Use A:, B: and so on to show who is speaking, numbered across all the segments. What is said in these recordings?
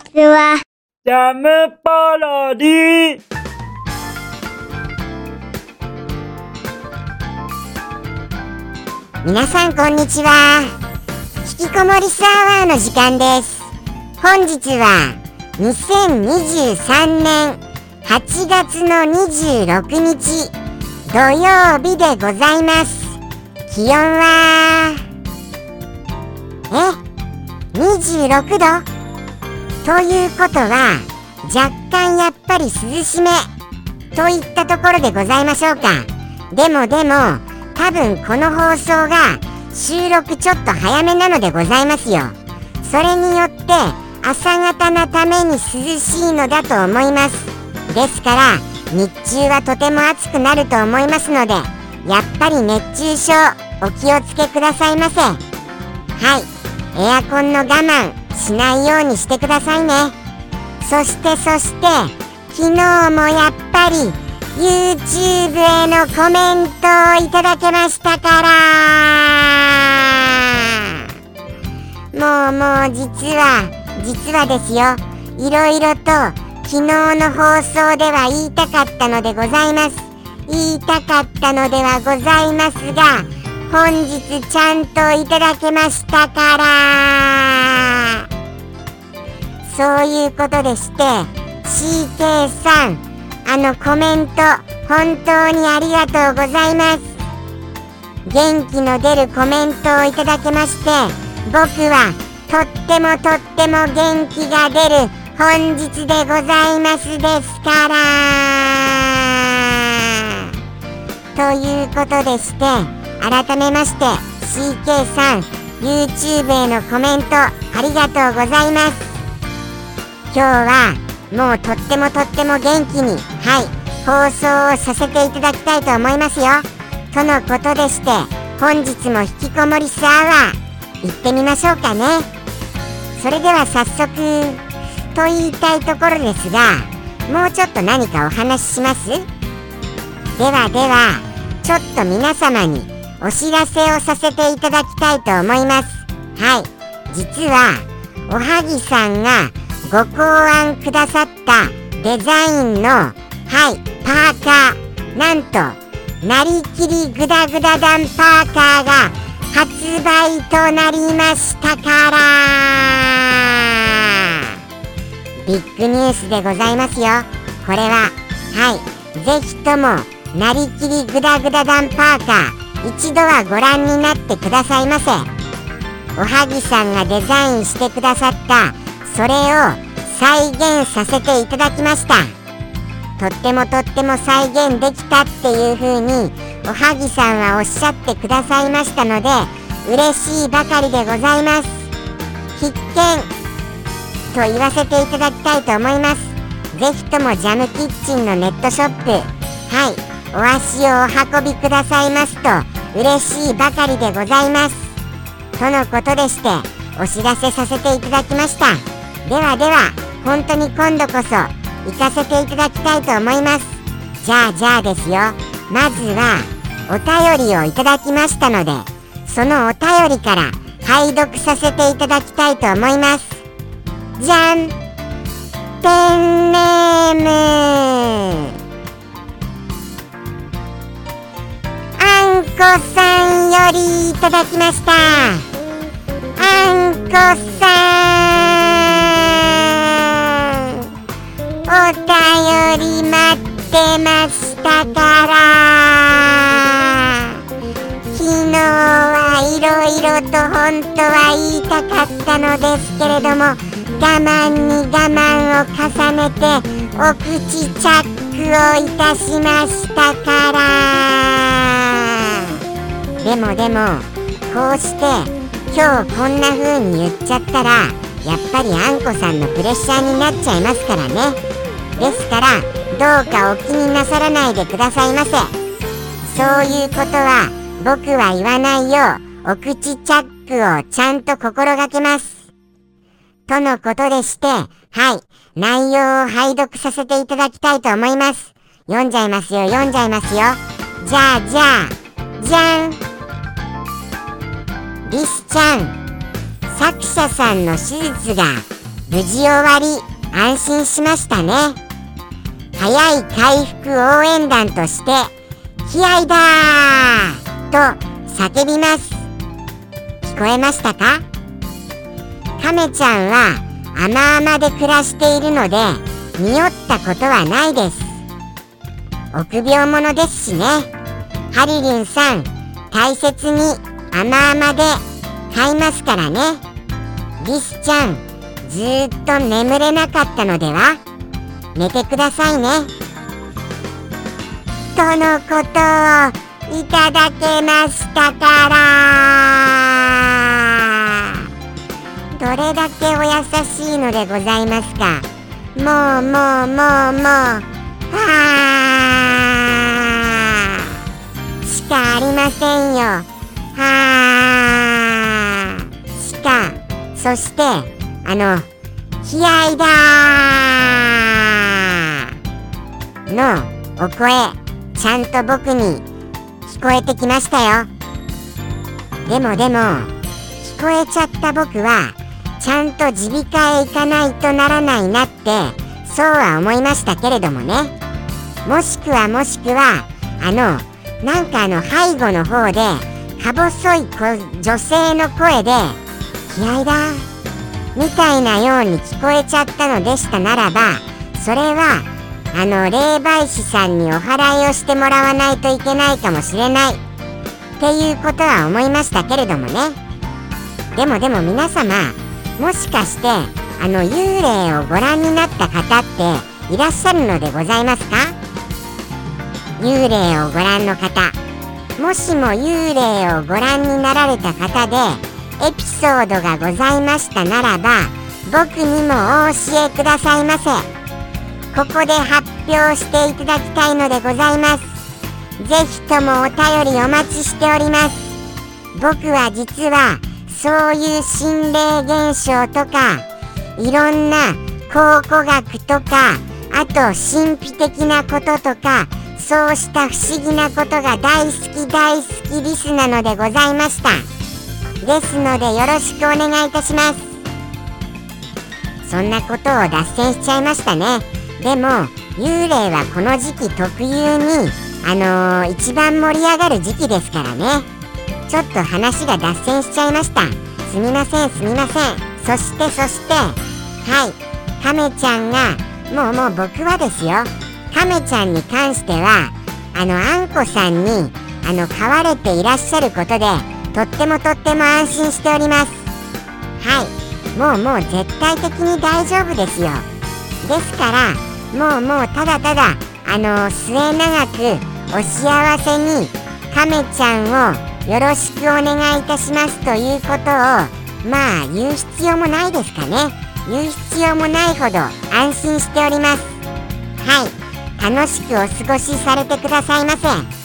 A: ちは。
B: ジャムパロディ
C: 皆さんこんにちは。引きこもりスアワーの時間です。本日は2023年8月の26日土曜日でございます。気温はえ？26度？ということは若干やっぱり涼しめといったところでございましょうか。でもでも多分この放送が収録ちょっと早めなのでございますよ。それによって朝方のために涼しいのだと思います。ですから日中はとても暑くなると思いますのでやっぱり熱中症お気をつけくださいませ。はい。エアコンの我慢。しないようにしてくださいね。そしてそして昨日もやっぱり YouTube へのコメントをいただけましたから。もうもう実は実はですよ。いろいろと昨日の放送では言いたかったのでございます。言いたかったのではございますが本日ちゃんといただけましたから。そういうことでして CK さんあのコメント本当にありがとうございます。元気の出るコメントをいただけまして僕はとってもとっても元気が出る本日でございますですから。ということでして改めまして CK さん YouTube へのコメントありがとうございます。今日はもうとってもとっても元気にはい放送をさせていただきたいと思いますよ。とのことでして本日も引きこもりスアワー行ってみましょうかね。それでは早速と言いたいところですがもうちょっと何かお話しします？ではではちょっと皆様にお知らせをさせていただきたいと思います。はい。実はおはぎさんがご考案くださったデザインのはいパーカー。なんとなりきりグダグダダンパーカーが発売となりましたから。ビッグニュースでございますよ。これははい。ぜひともなりきりグダグダダンパーカー一度はご覧になってくださいませ。おはぎさんがデザインしてくださったそれを再現させていただきました。とってもとっても再現できたっていう風におはぎさんはおっしゃってくださいましたので嬉しいばかりでございます。必見と言わせていただきたいと思います。ぜひともジャムキッチンのネットショップはいお足をお運びくださいますと嬉しいばかりでございます。とのことでしてお知らせさせていただきました。ではでは本当に今度こそ行かせていただきたいと思います。じゃあじゃあですよ。まずはお便りをいただきましたのでそのお便りから拝読させていただきたいと思います。じゃん。ペンネーム。こさんよりいただきました。あんこさんお便り待ってましたから。昨日はいろいろと本当は言いたかったのですけれども我慢に我慢を重ねてお口チャックをいたしましたから。でもでもこうして今日こんな風に言っちゃったらやっぱりあんこさんのプレッシャーになっちゃいますからね。ですからどうかお気になさらないでくださいませ。そういうことは僕は言わないようお口チャックをちゃんと心がけます。とのことでしてはい内容を拝読させていただきたいと思います。読んじゃいますよ読んじゃいますよ。じゃあじゃあじゃん。リスちゃん作者さんの手術が無事終わり安心しましたね。早い回復応援団として気合だーと叫びます。聞こえましたか？亀ちゃんは甘々で暮らしているので匂ったことはないです。臆病者ですしね。ハリリンさん大切に甘々で飼いますからね。リスちゃんずーっと眠れなかったのでは？寝てくださいね。とのことをいただけましたから。どれだけお優しいのでございますか？もうもうもうもう。はあしかありませんよ。しかそしてあの気合だのお声ちゃんと僕に聞こえてきましたよ。でもでも聞こえちゃった僕はちゃんと耳鼻科へ行かないとならないなってそうは思いましたけれどもね。もしくはもしくはあのなんかあの背後の方でか細い女性の声で「気合だ」みたいなように聞こえちゃったのでしたならばそれはあの霊媒師さんにお祓いをしてもらわないといけないかもしれない。っていうことは思いましたけれどもね。でもでも皆様もしかしてあの幽霊をご覧になった方っていらっしゃるのでございますか？幽霊をご覧の方。もしも幽霊をご覧になられた方でエピソードがございましたならば僕にもお教えくださいませ。ここで発表していただきたいのでございます。ぜひともお便りお待ちしております。僕は実はそういう心霊現象とかいろんな考古学とかあと神秘的なこととかそうした不思議なことが大好き大好きリスなのでございました。ですのでよろしくお願いいたします。そんなことを脱線しちゃいましたね。でも幽霊はこの時期特有にあのー、一番盛り上がる時期ですからね。ちょっと話が脱線しちゃいました。すみませんすみません。そしてそしてはい。カメちゃんがもうもう僕はですよ。カメちゃんに関してはあのあんこさんにあの飼われていらっしゃることでとってもとっても安心しております。はい。もうもう絶対的に大丈夫ですよ。ですからもうもうただただあの末永くお幸せにカメちゃんをよろしくお願いいたしますということをまあ言う必要もないですかね。言う必要もないほど安心しております。はい。楽しくお過ごしされてくださいませ。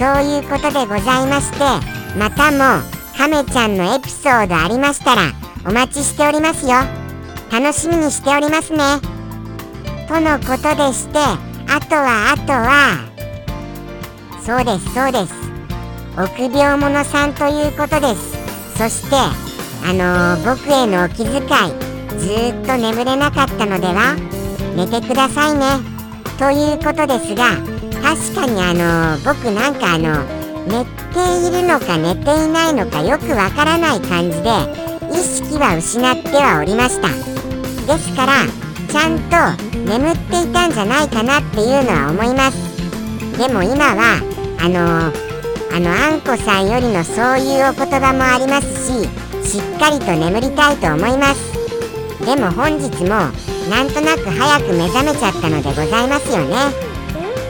C: そういうことでございましてまたもカメちゃんのエピソードありましたらお待ちしておりますよ。楽しみにしておりますね。とのことでしてあとはあとはそうですそうです。臆病者さんということです。そしてあのー、僕へのお気遣いずっと眠れなかったのでは寝てくださいね。ということですが確かにあのー、僕なんかあの寝ているのか寝ていないのかよくわからない感じで意識は失ってはおりました。ですからちゃんと眠っていたんじゃないかなっていうのは思います。でも今はあのーあのあんこさんよりのそういうお言葉もありますししっかりと眠りたいと思います。でも本日もなんとなく早く目覚めちゃったのでございますよね。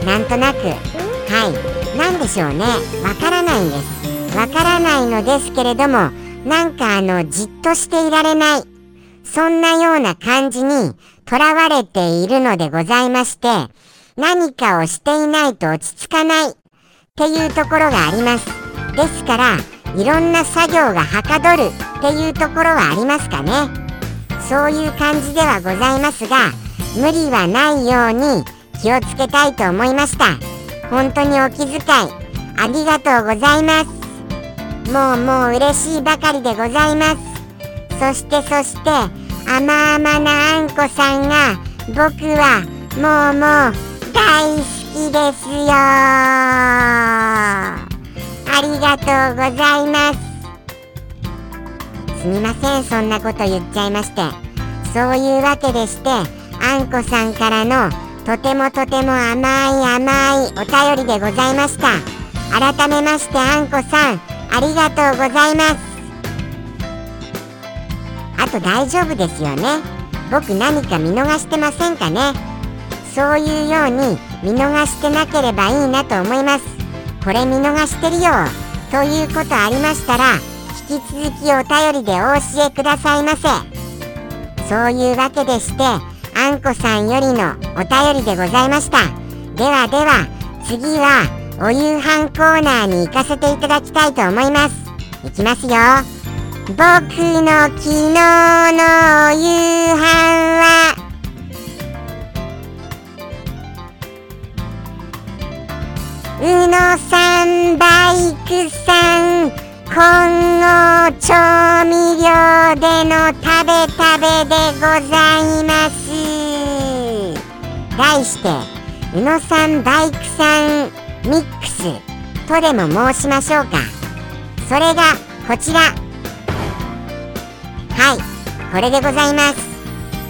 C: なんとなくはい。何でしょうね。わからないんです。わからないのですけれどもなんかあのじっとしていられない。そんなような感じにとらわれているのでございまして何かをしていないと落ち着かない。っていうところがあります。ですからいろんな作業がはかどる。っていうところはありますかね。そういう感じではございますが無理はないように気をつけたいと思いました。本当にお気遣い。ありがとうございます。もうもう嬉しいばかりでございます。そしてそして甘々なあんこさんが僕はもうもう大好きですよ。ありがとうございます。すみませんそんなこと言っちゃいまして。そういうわけでしてあんこさんからのとてもとても甘い甘いお便りでございました。改めましてあんこさんありがとうございます。あと大丈夫ですよね。僕何か見逃してませんかね。そういうように見逃してなければいいなと思います。これ見逃してるよ。ということありましたら引き続きお便りでお教えくださいませ。そういうわけでしてあんこさんよりのお便りでございました。ではでは次はお夕飯コーナーに行かせていただきたいと思います。いきますよ。僕の昨日のお夕飯は宇野さんバイクさん今後調味料での食べ食べでございます。題して宇野さんバイクさんミックスとでも申しましょうか。それがこちら。はいこれでございます。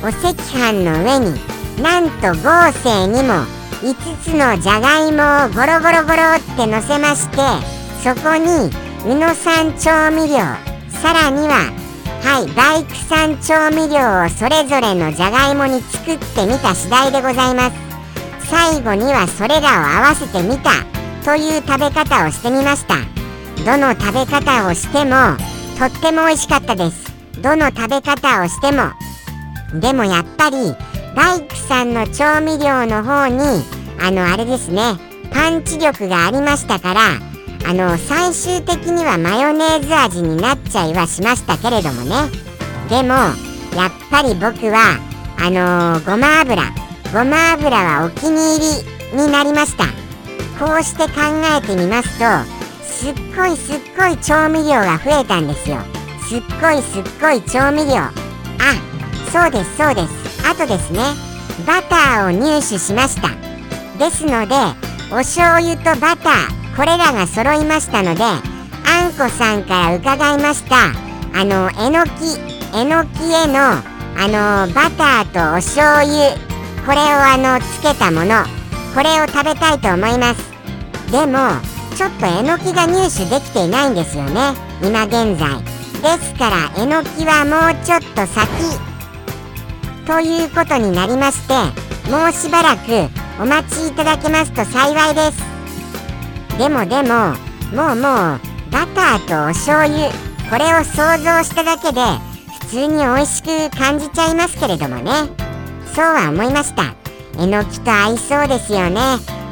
C: お赤飯の上になんと豪勢にも5つのじゃがいもをゴロゴロゴロってのせましてそこに宇野産調味料さらにははいバイク産調味料をそれぞれのじゃがいもに作ってみた次第でございます。最後にはそれらを合わせてみたという食べ方をしてみました。どの食べ方をしてもとっても美味しかったです。どの食べ方をしても。でもやっぱりバイクさんの調味料の方にあのあれですねパンチ力がありましたからあの最終的にはマヨネーズ味になっちゃいはしましたけれどもね。でもやっぱり僕はあのー、ごま油。ごま油はお気に入りになりました。こうして考えてみますとすっごいすっごい調味料が増えたんですよ。すっごいすっごい調味料。あそうですそうです。あとですねバターを入手しました。ですのでお醤油とバターこれらが揃いましたのであんこさんから伺いました。あのえのきえのきへのあのバターとお醤油。これをあのつけたもの。これを食べたいと思います。でもちょっとえのきが入手できていないんですよね。今現在。ですからえのきはもうちょっと先。ということになりましてもうしばらくお待ちいただけますと幸いです。でもでももうもうバターとお醤油これを想像しただけで普通に美味しく感じちゃいますけれどもね。そうは思いました。えのきと合いそうですよね。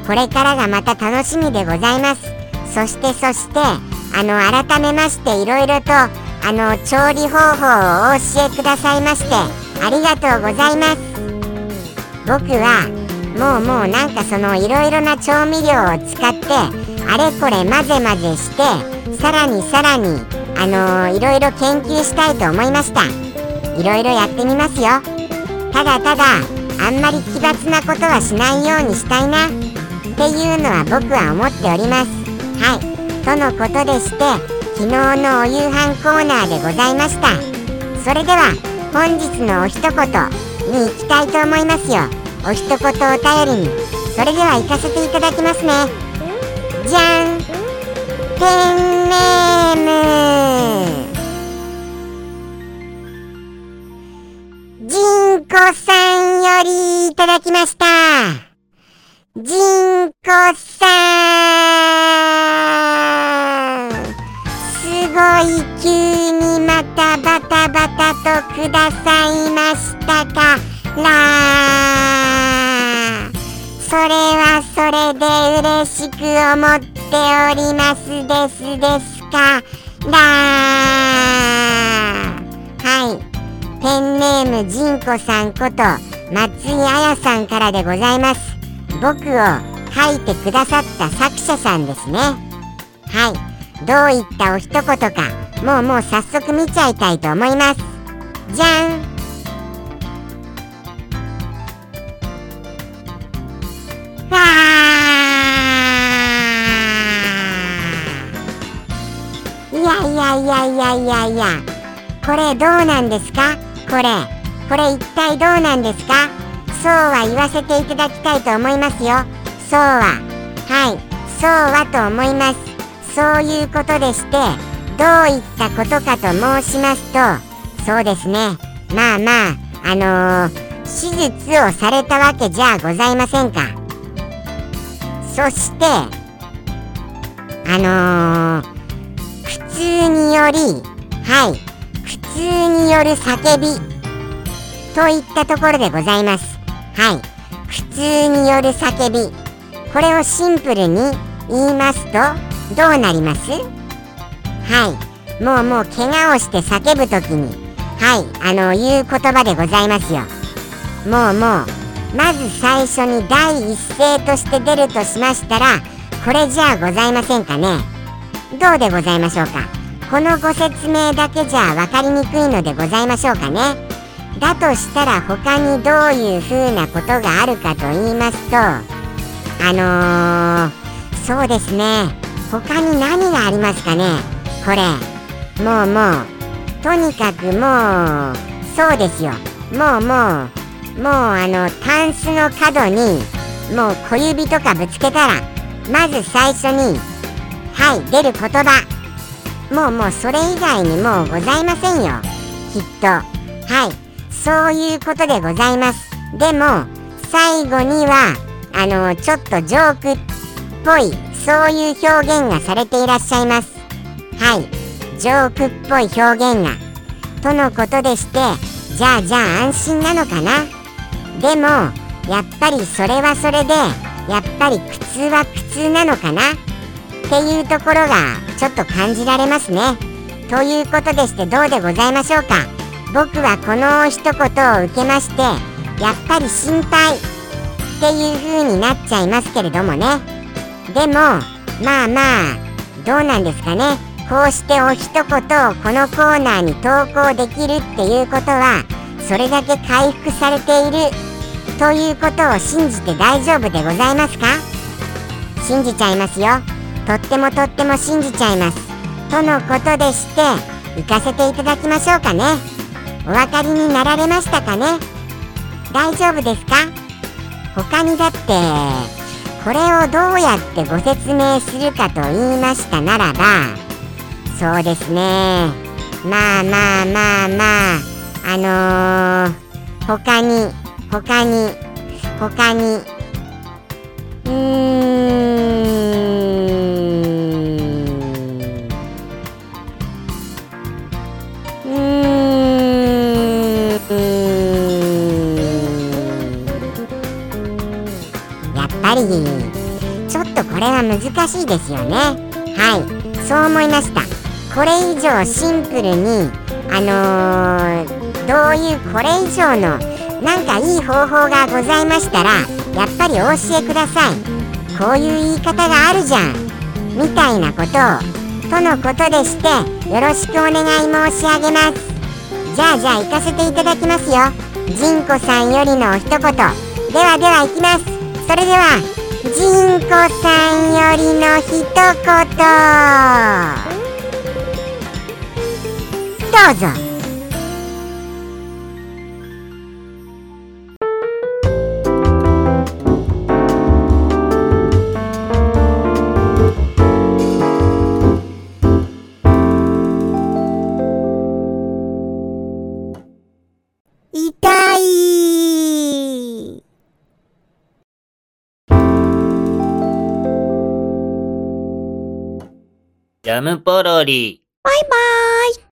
C: これからがまた楽しみでございます。そしてそしてあの改めましていろいろとあの調理方法をお教えくださいましてありがとうございます。僕はもうもうなんかそのいろいろな調味料を使ってあれこれ混ぜ混ぜしてさらにさらにあのー、いろいろ研究したいと思いました。いろいろやってみますよ。ただただあんまり奇抜なことはしないようにしたいな。っていうのは僕は思っております。はい。とのことでして昨日のお夕飯コーナーでございました。それでは本日のお一言に行きたいと思いますよ。お一言お便りに。それでは行かせていただきますね。じゃんペンネーム。ジンコさんよりいただきました。ジンコさん。すごい急にまたバタバタとくださいましたか。らそれはそれで嬉しく思っておりますですですか？らはい。ペンネームジンコさんこと松井彩さんからでございます。僕を書いてくださった作者さんですね。はい。どういったお一言かもうもう早速見ちゃいたいと思います。じゃん。いやいやいやいや。これどうなんですか？これ。これ一体どうなんですか？そうは言わせていただきたいと思いますよ。そうは。はい。そうはと思います。そういうことでしてどういったことかと申しますとそうですね。まあまああのー、手術をされたわけじゃございませんか。そしてあのー、苦痛によりはい。苦痛による叫び。といったところでございます。はい。苦痛による叫び。これをシンプルに言いますとどうなります？はい。もうもう怪我をして叫ぶ時に。はい。あの言う言葉でございますよ。もうもうまず最初に第一声として出るとしましたらこれじゃあございませんかね？どうでございましょうか？このご説明だけじゃ分かりにくいのでございましょうかね。だとしたら他にどういうふうなことがあるかと言いますとあのー、そうですね。他に何がありますかね？これ。もうもう。とにかくもうそうですよ。もうもう。もうあのタンスの角にもう小指とかぶつけたらまず最初にはい出る言葉。もうもうそれ以外にもうございませんよ。きっと。はいそういうことでございます。でも最後にはあのちょっとジョークっぽいそういう表現がされていらっしゃいます。はいジョークっぽい表現が。とのことでしてじゃあじゃあ安心なのかな？でもやっぱりそれはそれでやっぱり苦痛は苦痛なのかな？っていうところがちょっと感じられますね。ということでしてどうでございましょうか。僕はこの一言を受けましてやっぱり心配っていう風になっちゃいますけれどもね。でもまあまあどうなんですかね。こうしてお一言をこのコーナーに投稿できるっていうことはそれだけ回復されているということを信じて大丈夫でございますか？信じちゃいますよ。とってもとっても信じちゃいます。とのことでして行かせていただきましょうかね。お分かりになられましたかね。大丈夫ですか？他にだってこれをどうやってご説明するかと言いましたならばそうですね。まあまあまあまああのー、他に他に他にうーんりちょっとこれは難しいですよね。はい。そう思いました。これ以上シンプルにあのー、どういうこれ以上のなんかいい方法がございましたらやっぱりお教えください。こういう言い方があるじゃん。みたいなことを。とのことでしてよろしくお願い申し上げます。じゃあじゃあ行かせていただきますよ。ジンコさんよりの一言。ではでは行きます。それではジンコさんよりの一言。どうぞ。
B: ムポロリ。
C: バイバーイ。